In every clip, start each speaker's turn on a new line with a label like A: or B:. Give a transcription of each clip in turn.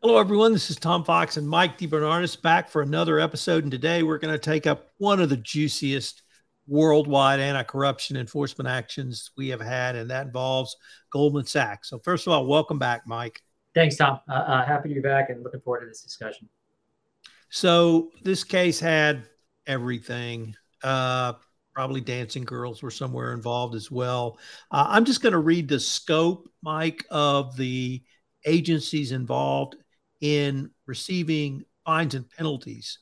A: Hello, everyone. This is Tom Fox and Mike DeBernardis back for another episode. And today we're going to take up one of the juiciest worldwide anti corruption enforcement actions we have had, and that involves Goldman Sachs. So, first of all, welcome back, Mike.
B: Thanks, Tom. Uh, uh, happy to be back and looking forward to this discussion.
A: So, this case had everything. Uh, probably dancing girls were somewhere involved as well. Uh, I'm just going to read the scope, Mike, of the agencies involved in receiving fines and penalties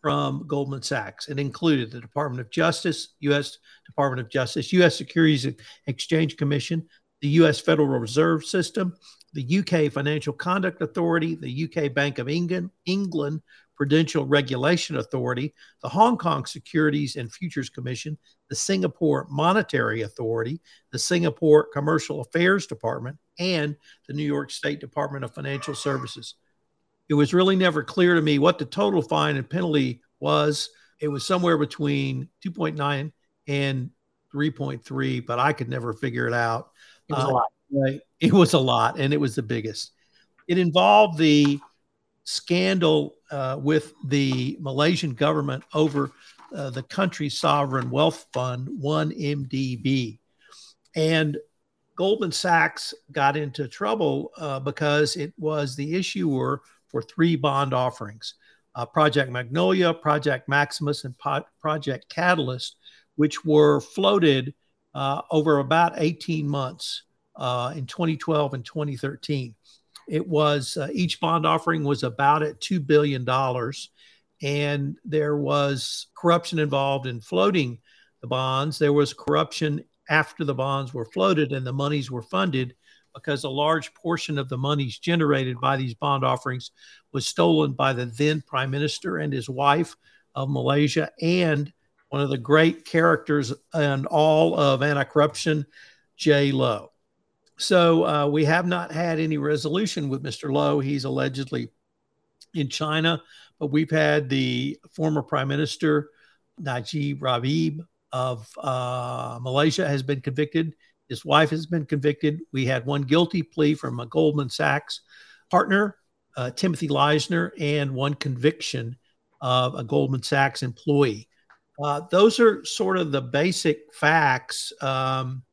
A: from Goldman Sachs. It included the Department of Justice, U.S. Department of Justice, U.S. Securities and Exchange Commission, the U.S. Federal Reserve System, the UK Financial Conduct Authority, the UK Bank of England, England Prudential Regulation Authority, the Hong Kong Securities and Futures Commission, the Singapore Monetary Authority, the Singapore Commercial Affairs Department, and the New York State Department of Financial Services it was really never clear to me what the total fine and penalty was. It was somewhere between 2.9 and 3.3, but I could never figure it out.
B: It was uh, a lot.
A: Right. It was a lot, and it was the biggest. It involved the scandal uh, with the Malaysian government over uh, the country's sovereign wealth fund, 1MDB. And Goldman Sachs got into trouble uh, because it was the issuer for three bond offerings uh, Project Magnolia, Project Maximus, and po- Project Catalyst, which were floated uh, over about 18 months uh, in 2012 and 2013. It was uh, each bond offering was about at $2 billion, and there was corruption involved in floating the bonds. There was corruption after the bonds were floated and the monies were funded because a large portion of the monies generated by these bond offerings was stolen by the then prime minister and his wife of Malaysia and one of the great characters in all of anti corruption, J. Low. So uh, we have not had any resolution with Mr. Low. He's allegedly in China, but we've had the former prime minister, Najib Razak of uh, Malaysia, has been convicted his wife has been convicted. We had one guilty plea from a Goldman Sachs partner, uh, Timothy Leissner, and one conviction of a Goldman Sachs employee. Uh, those are sort of the basic facts. Um,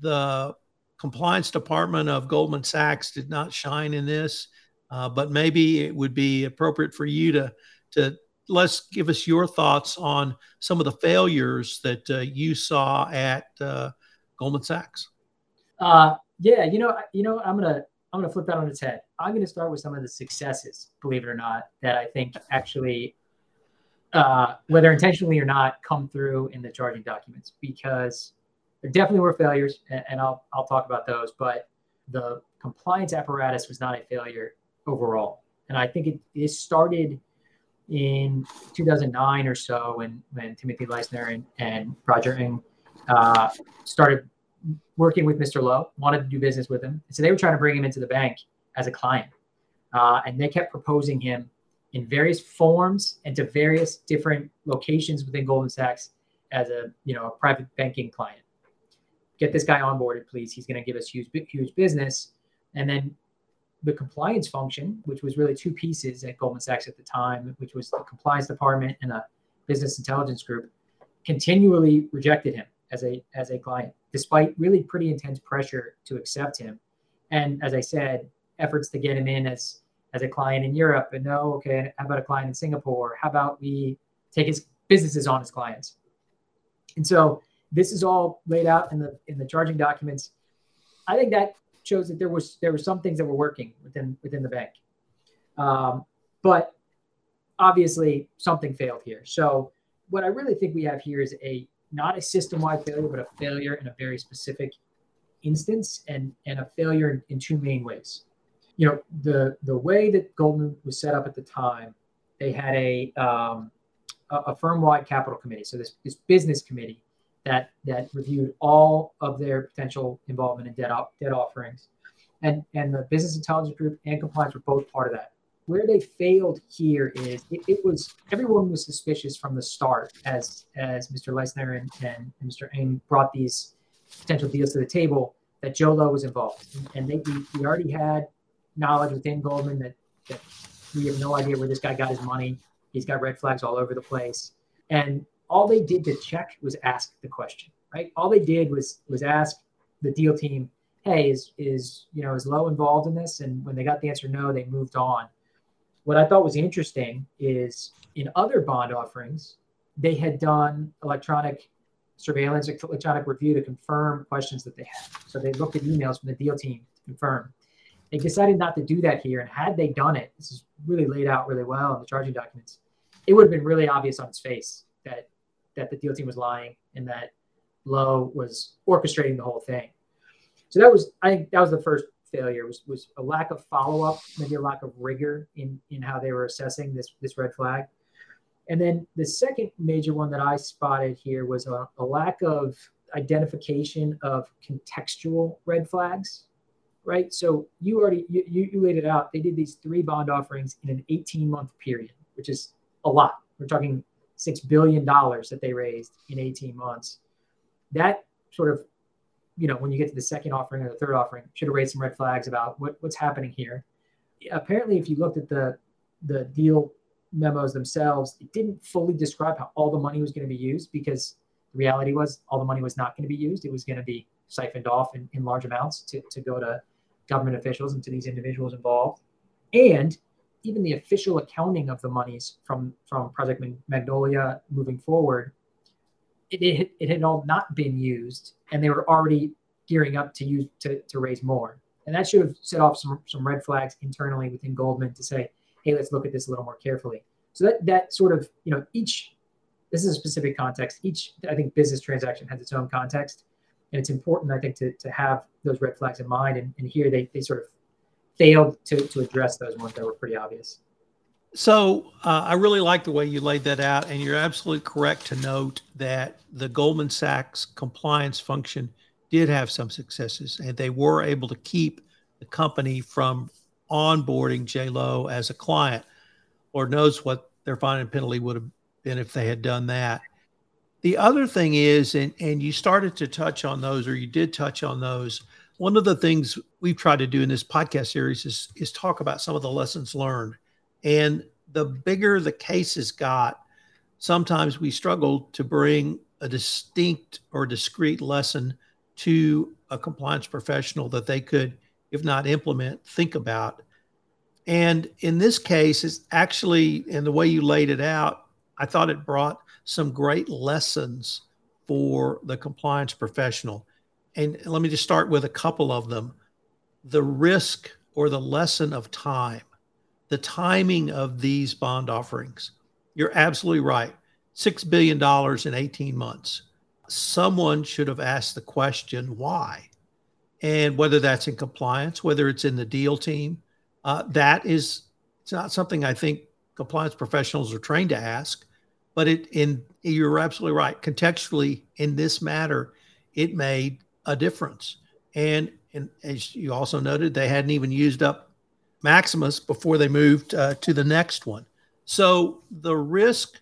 A: the compliance department of Goldman Sachs did not shine in this, uh, but maybe it would be appropriate for you to to let's give us your thoughts on some of the failures that uh, you saw at uh, Goldman Sachs?
B: Uh, yeah, you know, you know, I'm gonna I'm gonna flip that on its head. I'm gonna start with some of the successes, believe it or not, that I think actually, uh, whether intentionally or not, come through in the charging documents because there definitely were failures, and, and I'll I'll talk about those. But the compliance apparatus was not a failure overall, and I think it, it started in 2009 or so when when Timothy Leissner and, and Roger Ng uh, started working with Mr. Low, wanted to do business with him. So they were trying to bring him into the bank as a client. Uh, and they kept proposing him in various forms and to various different locations within Goldman Sachs as a you know a private banking client. Get this guy onboarded, please. He's going to give us huge huge business. And then the compliance function, which was really two pieces at Goldman Sachs at the time, which was the compliance department and a business intelligence group, continually rejected him as a as a client, despite really pretty intense pressure to accept him. And as I said, efforts to get him in as as a client in Europe, and no, okay, how about a client in Singapore? How about we take his businesses on as clients? And so this is all laid out in the in the charging documents. I think that shows that there was there were some things that were working within within the bank, um, but obviously something failed here. So what I really think we have here is a not a system-wide failure, but a failure in a very specific instance, and and a failure in, two main ways. You know, the the way that Goldman was set up at the time, they had a um, a, firm-wide capital committee. So this this business committee that that reviewed all of their potential involvement in debt debt offerings, and and the business intelligence group and compliance were both part of that where they failed here is it, it, was everyone was suspicious from the start as as Mr. Leissner and, and, Mr. Ng brought these potential deals to the table that Jho Low was involved. And, and they we, we already had knowledge within Goldman that that we have no idea where this guy got his money. He's got red flags all over the place. And all they did to check was ask the question, right? All they did was was ask the deal team, hey, is is you know is Low involved in this? And when they got the answer no, they moved on. What I thought was interesting is in other bond offerings, they had done electronic surveillance, electronic review to confirm questions that they had. So they looked at emails from the deal team to confirm. They decided not to do that here. And had they done it, this is really laid out really well in the charging documents, it would have been really obvious on its face that that the deal team was lying and that Low was orchestrating the whole thing. So that was, I think, that was the first failure was was a lack of follow up, maybe a lack of rigor in in how they were assessing this this red flag. And then the second major one that I spotted here was a, a lack of identification of contextual red flags right? So you already you, you laid it out. They did these three bond offerings in an 18 month period, which is a lot. We're talking six billion dollars that they raised in 18 months. That sort of, you know, when you get to the second offering or the third offering, should have raised some red flags about what, what's happening here. Apparently, if you looked at the the deal memos themselves, it didn't fully describe how all the money was going to be used because the reality was all the money was not going to be used. It was going to be siphoned off in, in large amounts to, to go to government officials and to these individuals involved. And even the official accounting of the monies from, from Project Magnolia moving forward, it, it, it had all not been used and they were already gearing up to use to, to raise more. And that should have set off some, some red flags internally within Goldman to say, hey, let's look at this a little more carefully. So that that sort of, you know, each this is a specific context. Each I think business transaction has its own context and it's important i think to, to have those red flags in mind and, and here they, they sort of failed to, to address those ones that were pretty obvious
A: so uh, i really like the way you laid that out and you're absolutely correct to note that the goldman sachs compliance function did have some successes and they were able to keep the company from onboarding j lo as a client lord knows what their fine and penalty would have been if they had done that the other thing is, and, and you started to touch on those, or you did touch on those. One of the things we've tried to do in this podcast series is, is talk about some of the lessons learned. And the bigger the cases got, sometimes we struggled to bring a distinct or discrete lesson to a compliance professional that they could, if not implement, think about. And in this case, it's actually, in the way you laid it out, I thought it brought some great lessons for the compliance professional. And let me just start with a couple of them. The risk or the lesson of time, the timing of these bond offerings. You're absolutely right. $6 billion in 18 months. Someone should have asked the question, why? And whether that's in compliance, whether it's in the deal team, uh, that is it's not something I think compliance professionals are trained to ask. But it in you're absolutely right. Contextually, in this matter, it made a difference. And and as you also noted, they hadn't even used up Maximus before they moved uh, to the next one. So the risk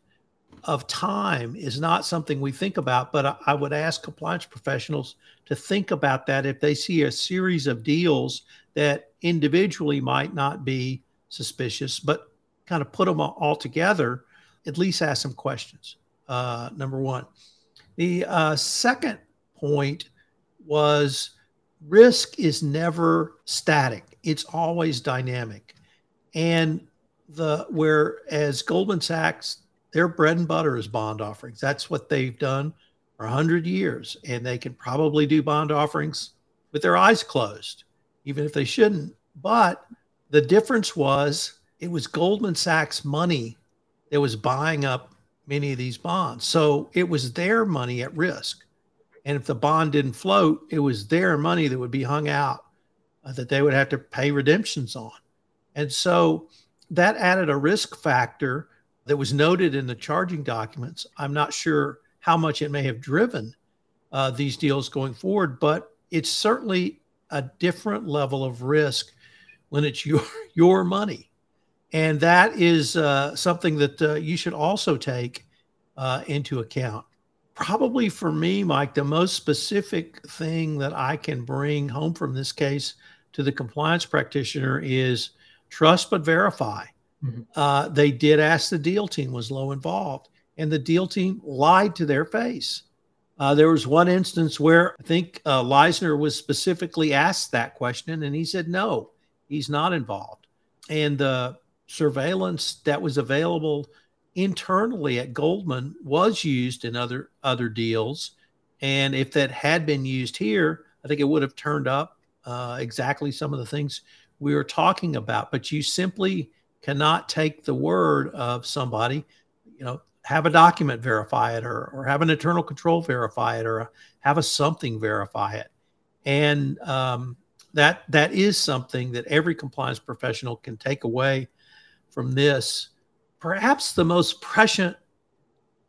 A: of time is not something we think about, but I, I, would ask compliance professionals to think about that if they see a series of deals that individually might not be suspicious, but kind of put them all together at least ask some questions. Uh, number one. The uh, second point was risk is never static, it's always dynamic. And the whereas Goldman Sachs, their bread and butter is bond offerings. That's what they've done for 100 years. And they can probably do bond offerings with their eyes closed, even if they shouldn't. But the difference was it was Goldman Sachs money that was buying up many of these bonds. So it was their money at risk. And if the bond didn't float, it was their money that would be hung out uh, that they would have to pay redemptions on. And so that added a risk factor that was noted in the charging documents. I'm not sure how much it may have driven uh, these deals going forward, but it's certainly a different level of risk when it's your your money and that is uh, something that uh, you should also take uh, into account. Probably for me, Mike, the most specific thing that I can bring home from this case to the compliance practitioner is trust but verify. Mm-hmm. Uh, they did ask the deal team, was low involved? And the deal team lied to their face. Uh, there was one instance where I think uh, Leissner was specifically asked that question, and he said, no, he's not involved. And the surveillance that was available internally at Goldman was used in other other deals. And if that had been used here, I think it would have turned up uh, exactly some of the things we were talking about. But you simply cannot take the word of somebody, you know, have a document verify it or, or have an internal control verify it or have a something verify it. And um, that that is something that every compliance professional can take away from this. Perhaps the most prescient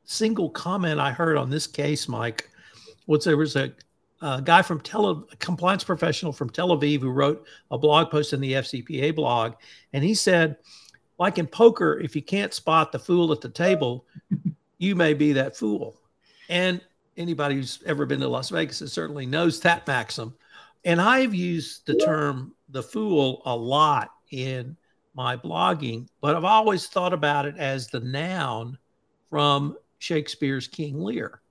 A: single comment I heard on this case, Mike, was there was a, a guy from Tel a compliance professional from Tel Aviv who wrote a blog post in the FCPA blog, and he said like in poker, if you can't spot the fool at the table, you may be that fool. And anybody who's ever been to Las Vegas certainly knows that maxim. And I've used the term the fool a lot in my blogging, but I've always thought about it as the noun from Shakespeare's King Lear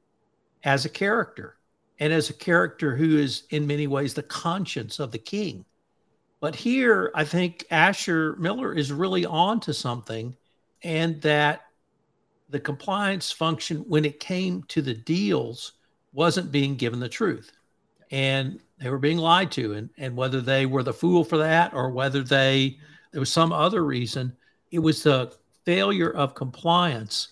A: as a character and as a character who is in many ways the conscience of the king. But here, I think Asher Miller is really on to something, and that the compliance function, when it came to the deals, wasn't being given the truth. And they were being lied to. And, and whether they were the fool for that or whether they there was some other reason, it was the failure of compliance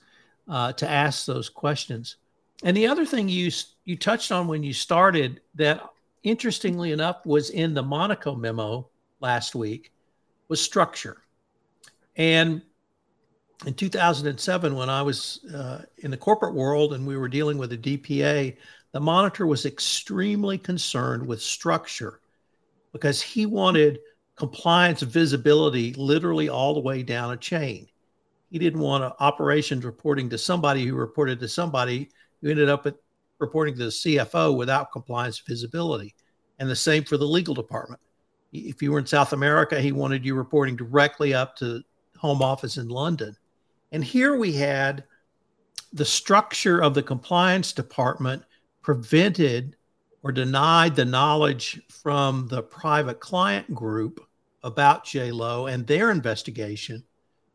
A: uh, to ask those questions. And the other thing you you touched on when you started that interestingly enough was in the Monaco memo last week was structure. And in 2007, when I was uh, in the corporate world and we were dealing with a DPA, the monitor was extremely concerned with structure because he wanted compliance visibility literally all the way down a chain. He didn't want operations reporting to somebody who reported to somebody who ended up at reporting to the CFO without compliance visibility. And the same for the legal department if you were in South America, he wanted you reporting directly up to home office in London. And here we had the structure of the compliance department prevented or denied the knowledge from the private client group about J Lo and their investigation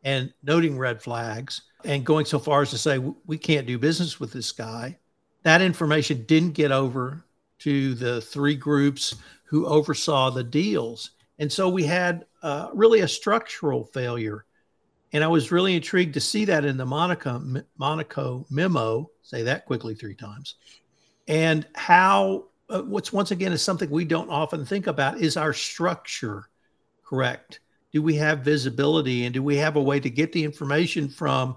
A: and noting red flags and going so far as to say we can't do business with this guy. That information didn't get over to the three groups who oversaw the deals. And so we had uh, really a structural failure. And I was really intrigued to see that in the Monaco, Monaco memo, say that quickly three times, and how, what's once again is something we don't often think about is our structure correct? Do we have visibility and do we have a way to get the information from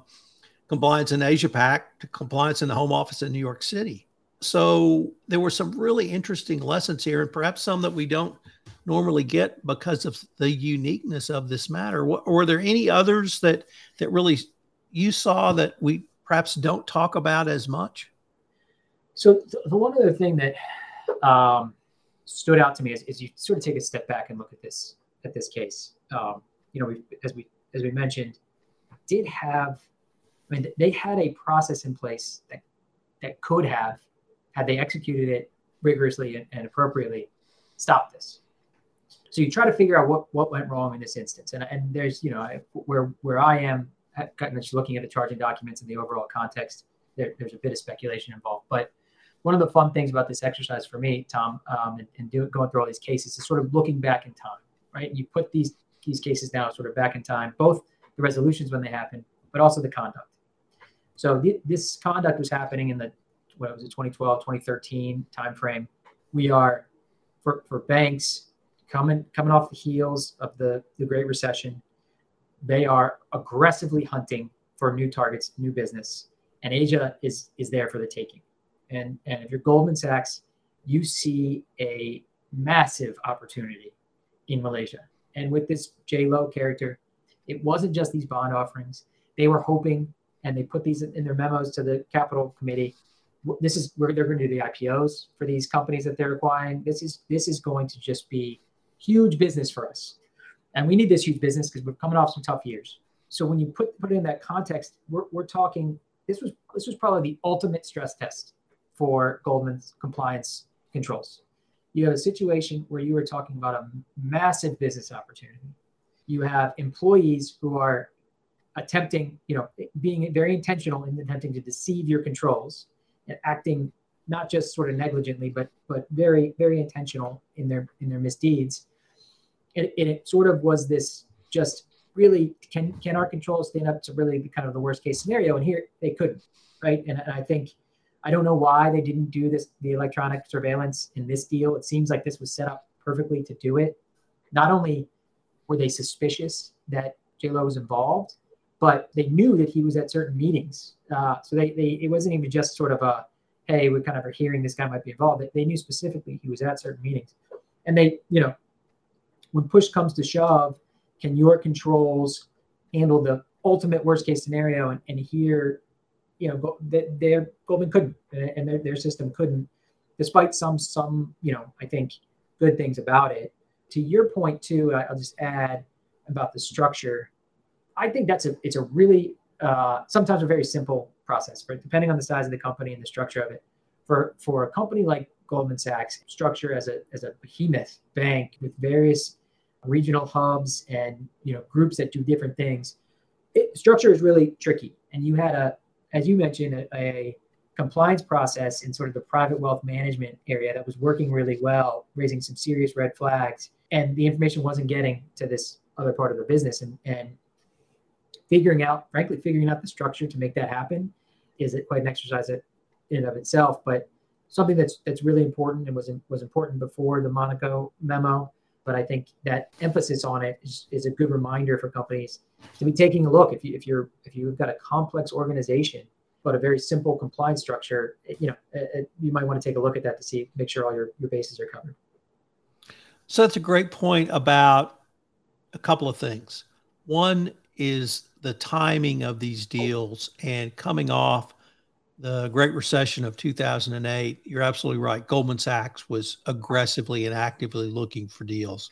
A: compliance in Asia Pac to compliance in the home office in New York City? So there were some really interesting lessons here, and perhaps some that we don't normally get because of the uniqueness of this matter. Were there any others that that really you saw that we perhaps don't talk about as much?
B: So the one other thing that um, stood out to me as, is, you sort of take a step back and look at this at this case. Um, you know, we, as we as we mentioned, did have. I mean, they had a process in place that that could have had they executed it rigorously and, and appropriately, stop this. So you try to figure out what, what went wrong in this instance. And, and there's, you know, I, where, where I am just looking at the charging documents and the overall context, there, there's a bit of speculation involved. But one of the fun things about this exercise for me, Tom, um, and, and going through all these cases is sort of looking back in time, right? You put these these cases now sort of back in time, both the resolutions when they happen, but also the conduct. So th- this conduct was happening in the what was it 2012 2013 timeframe we are for, for banks coming coming off the heels of the, the great recession they are aggressively hunting for new targets new business and asia is is there for the taking and and if you're goldman sachs you see a massive opportunity in malaysia and with this j lo character it wasn't just these bond offerings they were hoping and they put these in their memos to the capital committee this is where they're going to do the IPOs for these companies that they're acquiring. This is this is going to just be huge business for us. And we need this huge business because we're coming off some tough years. So when you put put it in that context, we're, we're talking this was this was probably the ultimate stress test for Goldman's compliance controls. You have a situation where you are talking about a massive business opportunity. You have employees who are attempting, you know, being very intentional in attempting to deceive your controls and acting not just sort of negligently, but but very very intentional in their in their misdeeds. And, and it sort of was this just really can can our controls stand up to really kind of the worst case scenario? And here they couldn't, right? And, and I think I don't know why they didn't do this the electronic surveillance in this deal. It seems like this was set up perfectly to do it. Not only were they suspicious that J Lo was involved, but they knew that he was at certain meetings. Uh, so they, they it wasn't even just sort of a hey, we kind of hearing this guy might be involved. They, they knew specifically he was at certain meetings, and they you know when push comes to shove, can your controls handle the ultimate worst case scenario? And, and here, you know, that their Goldman couldn't, and their, their system couldn't, despite some some you know I think good things about it. To your point too, I'll just add about the structure. I think that's a it's a really uh, sometimes a very simple process, but depending on the size of the company and the structure of it. For for a company like Goldman Sachs, structure as a as a behemoth bank with various regional hubs and you know groups that do different things. It, structure is really tricky, and you had a, as you mentioned, a, a compliance process in sort of the private wealth management area that was working really well, raising some serious red flags, and the information wasn't getting to this other part of the business, and and figuring out, frankly, figuring out the structure to make that happen is it quite an exercise in and of itself, but something that's that's really important and was in, was important before the Monaco memo but I think that emphasis on it is, is a good reminder for companies to be taking a look. If you if you're if you've got a complex organization but a very simple compliance structure, you know, it, you might want to take a look at that to see make sure all your your bases are covered.
A: So that's a great point about a couple of things. One is the timing of these deals and coming off the Great Recession of 2008, you're absolutely right. Goldman Sachs was aggressively and actively looking for deals.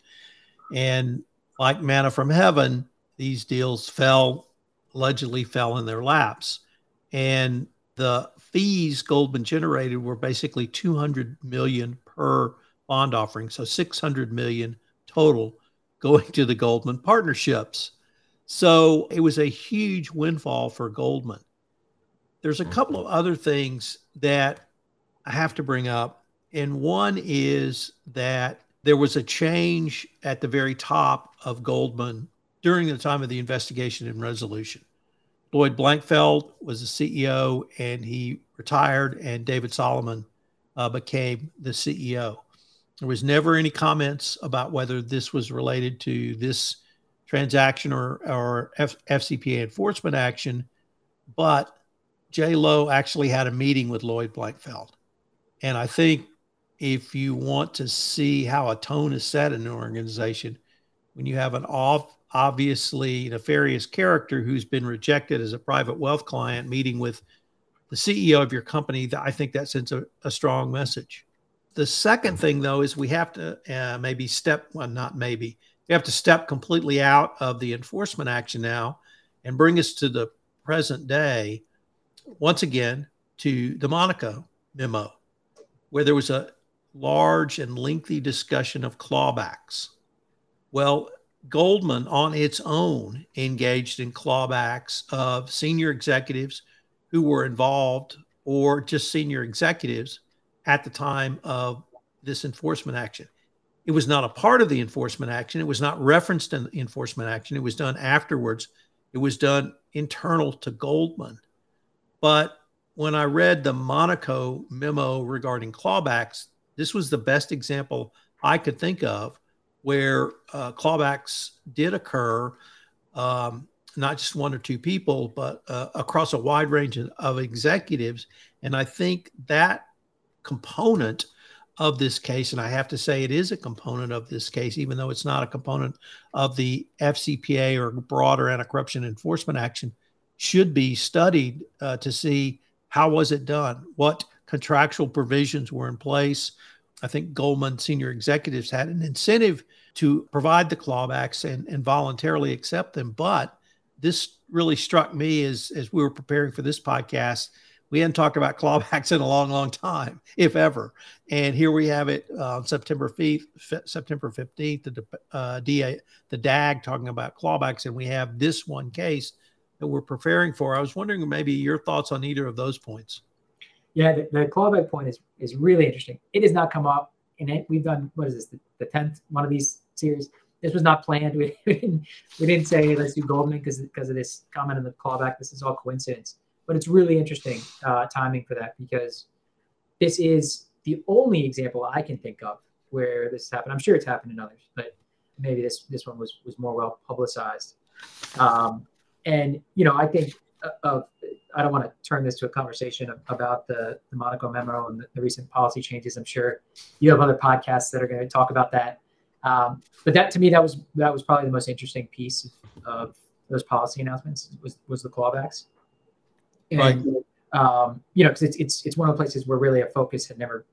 A: And like manna from heaven, these deals fell, allegedly fell in their laps. And the fees Goldman generated were basically 200 million per bond offering. So 600 million total going to the Goldman partnerships. So it was a huge windfall for Goldman. There's a couple of other things that I have to bring up. And one is that there was a change at the very top of Goldman during the time of the investigation and resolution. Lloyd Blankfein was the CEO and he retired, and David Solomon uh, became the CEO. There was never any comments about whether this was related to this transaction or, or F- FCPA enforcement action, but J Lo actually had a meeting with Lloyd Blankfein. And I think if you want to see how a tone is set in an organization, when you have an off, obviously nefarious character who's been rejected as a private wealth client meeting with the CEO of your company, I think that sends a, a strong message. The second thing, though, is we have to uh, maybe step, well, not maybe, we have to step completely out of the enforcement action now and bring us to the present day once again to the Monaco memo, where there was a large and lengthy discussion of clawbacks. Well, Goldman on its own engaged in clawbacks of senior executives who were involved or just senior executives at the time of this enforcement action. It was not a part of the enforcement action. It was not referenced in the enforcement action. It was done afterwards. It was done internal to Goldman. But when I read the Monaco memo regarding clawbacks, this was the best example I could think of where uh, clawbacks did occur, um, not just one or two people, but uh, across a wide range of executives. And I think that component of this case, and I have to say it is a component of this case, even though it's not a component of the FCPA or broader anti corruption enforcement action, should be studied uh, to see how was it done, what contractual provisions were in place. I think Goldman senior executives had an incentive to provide the clawbacks and, and voluntarily accept them. But this really struck me as as we were preparing for this podcast. We hadn't talked about clawbacks in a long, long time, if ever. And here we have it uh, on September 5th, September 15th, the uh, DA, the DAG talking about clawbacks, and we have this one case that we're preparing for. I was wondering maybe your thoughts on either of those points.
B: Yeah, the, the clawback point is is really interesting. It has not come up and. We've done what is this the, the tenth one of these series. This was not planned. We, we didn't we didn't say let's do Goldman because because of this comment in the clawback. This is all coincidence, but it's really interesting uh, timing for that because this is the only example I can think of where this happened. I'm sure it's happened in others, but maybe this this one was was more well publicized. Um, and you know, I think uh, of I don't want to turn this to a conversation about the, the Monaco memo and the, the, recent policy changes. I'm sure you have other podcasts that are going to talk about that. Um, but that to me, that was that was probably the most interesting piece of, of those policy announcements was was the clawbacks. And, right. Um, you know, because it's it's it's one of the places where really a focus had never,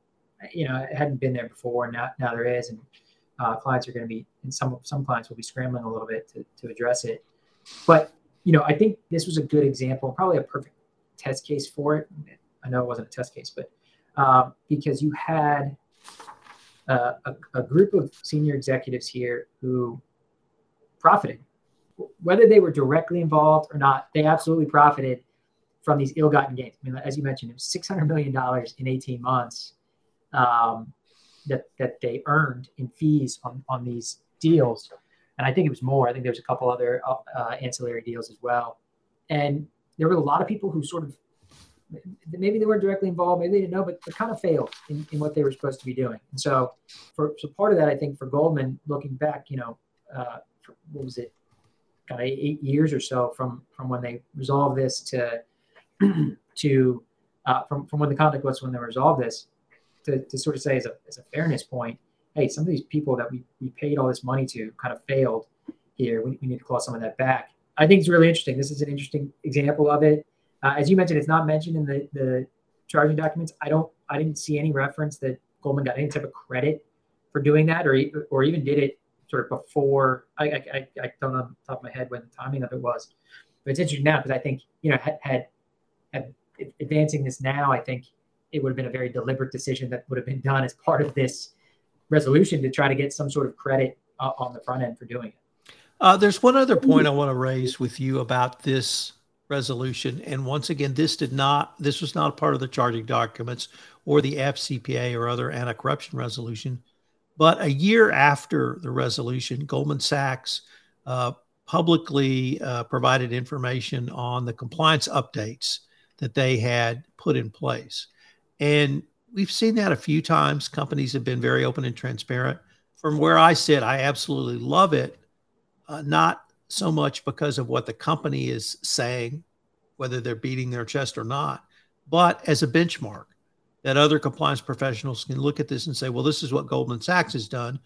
B: you know, it hadn't been there before. And now now there is, and uh, clients are going to be, and some some clients will be scrambling a little bit to to address it. But you know, I think this was a good example, probably a perfect test case for it. I know it wasn't a test case, but um, because you had uh, a, a, group of senior executives here who profited, whether they were directly involved or not, they absolutely profited from these ill-gotten gains. I mean, as you mentioned, it was six hundred million dollars in eighteen months um, that that they earned in fees on on these deals and I think it was more. I think there was a couple other uh, uh, ancillary deals as well. And there were a lot of people who sort of maybe they weren't directly involved, maybe they didn't know, but they kind of failed in, in what they were supposed to be doing. And so, for so part of that, I think for Goldman, looking back, you know, uh, what was it, kind of eight years or so from from when they resolved this to to uh, from from when the conduct was when they resolved this, to, to sort of say as a as a fairness point, hey, some of these people that we, we paid all this money to kind of failed here. We, we need to claw some of that back. I think it's really interesting. This is an interesting example of it. Uh, as you mentioned, it's not mentioned in the, the charging documents. I don't, I didn't see any reference that Goldman got any type of credit for doing that, or or even did it sort of before. I I, I don't know the top of my head when the timing of it was, but it's interesting now because I think you know had, had had advancing this now, I think it would have been a very deliberate decision that would have been done as part of this resolution to try to get some sort of credit uh, on the front end for doing it.
A: Uh, there's one other point I want to raise with you about this resolution. And once again, this did not, this was not part of the charging documents or the FCPA or other anti corruption resolution. But a year after the resolution, Goldman Sachs uh, publicly uh, provided information on the compliance updates that they had put in place. And we've seen that a few times. Companies have been very open and transparent. From where I sit, I absolutely love it. Uh, not so much because of what the company is saying, whether they're beating their chest or not, but as a benchmark that other compliance professionals can look at this and say, well, this is what Goldman Sachs has done.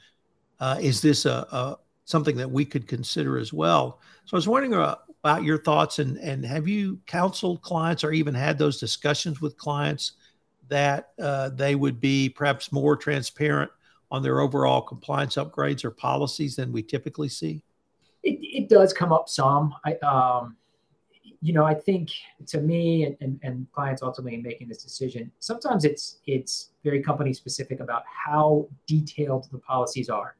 A: Uh, is this a, a, something that we could consider as well? So I was wondering about your thoughts and, and have you counseled clients or even had those discussions with clients that uh, they would be perhaps more transparent on their overall compliance upgrades or policies than we typically see?
B: It, it does come up some. I, um, you know, I think to me and, and, and clients ultimately making this decision, sometimes it's it's very company specific about how detailed the policies are.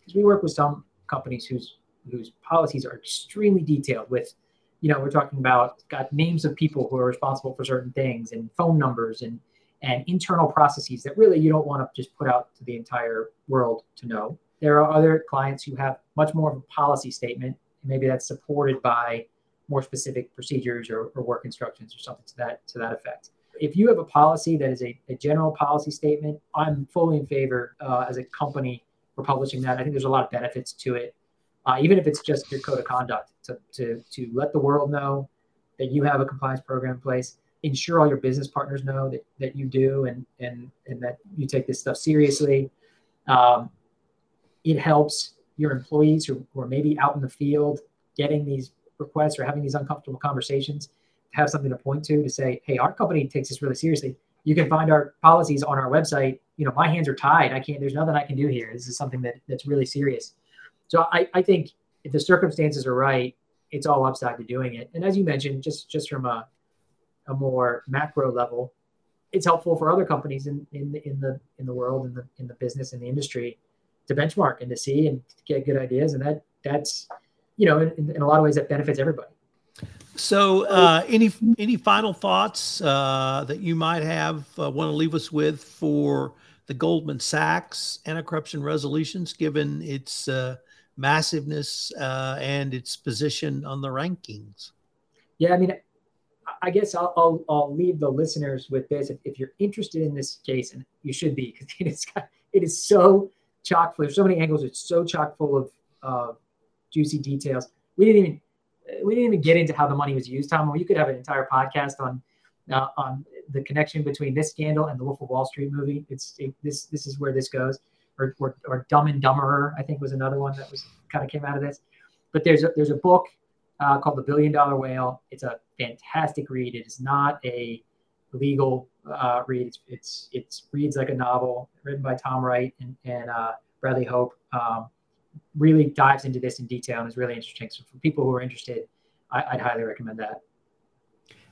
B: Because we work with some companies whose whose policies are extremely detailed with you know we're talking about got names of people who are responsible for certain things and phone numbers and and internal processes that really you don't want to just put out to the entire world to know. There are other clients who have much more of a policy statement, and maybe that's supported by more specific procedures or, or work instructions or something to that to that effect. If you have a policy that is a, a general policy statement, I'm fully in favor uh, as a company for publishing that. I think there's a lot of benefits to it, uh, even if it's just your code of conduct to, to, to let the world know that you have a compliance program in place ensure all your business partners know that, that you do and, and, and that you take this stuff seriously. Um, it helps your employees who, who are maybe out in the field getting these requests or having these uncomfortable conversations to have something to point to to say, hey, our company takes this really seriously. you can find our policies on our website. You know, my hands are tied. I can't. There's nothing I can do here. This is something that that's really serious. So I, I think if the circumstances are right, it's all upside to doing it. And as you mentioned, just just from a a more macro level, it's helpful for other companies in in the in the in the world in the in the business in the industry to benchmark and to see and get good ideas. And that that's you know in, in a lot of ways that benefits everybody.
A: So, uh, any any final thoughts uh, that you might have uh, want to leave us with for the Goldman Sachs anti-corruption resolutions, given its uh, massiveness uh, and its position on the rankings?
B: Yeah, I mean, I guess I'll, I'll, I'll leave the listeners with this. If, if, you're interested in this case, and you should be, because it is it is so chock full. There's so many angles. It's so chock full of uh, juicy details. We didn't even we didn't even get into how the money was used, Tom. You could have an entire podcast on uh, on the connection between this scandal and the Wolf of Wall Street movie. It's it, this this is where this goes or, or, or Dumb and Dumberer, I think was another one that was kind of came out of this. But there's a, there's a book uh, called The Billion Dollar Whale. It's a fantastic read. It is not a legal uh, read. It's, it's it's reads like a novel written by Tom Wright and, and uh, Bradley Hope. Um, really dives into this in detail and is really interesting. So for people who are interested, I, would highly recommend that.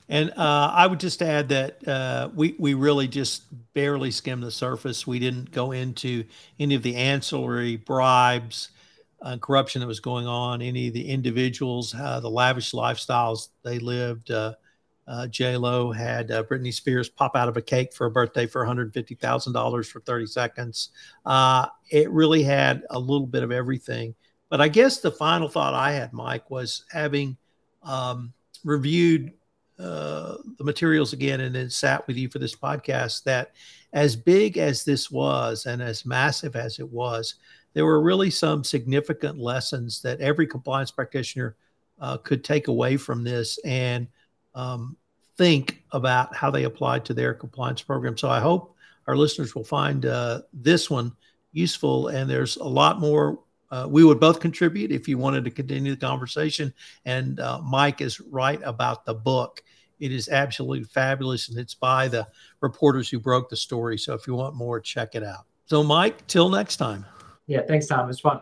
A: And uh, I would just add that uh, we we really just barely skimmed the surface. We didn't go into any of the ancillary bribes, uh, corruption that was going on, any of the individuals, uh, the lavish lifestyles they lived. Uh, uh, J Lo had Britney Spears pop out of a cake for a birthday for one hundred fifty thousand dollars for thirty seconds. it really had a little bit of everything. But I guess the final thought I had, Mike, was having um, reviewed uh, the materials again and then sat with you for this podcast that as big as this was and as massive as it was, there were really some significant lessons that every compliance practitioner uh, could take away from this and um, think about how they applied to their compliance program. So I hope our listeners will find uh, this one useful. And there's a lot more uh, we would both contribute if you wanted to continue the conversation. And uh, Mike is right about the book. It is absolutely fabulous, and it's by the reporters who broke the story. So if you want more, check it out. So, Mike, till next time.
B: Yeah, thanks, Tom. It was fun.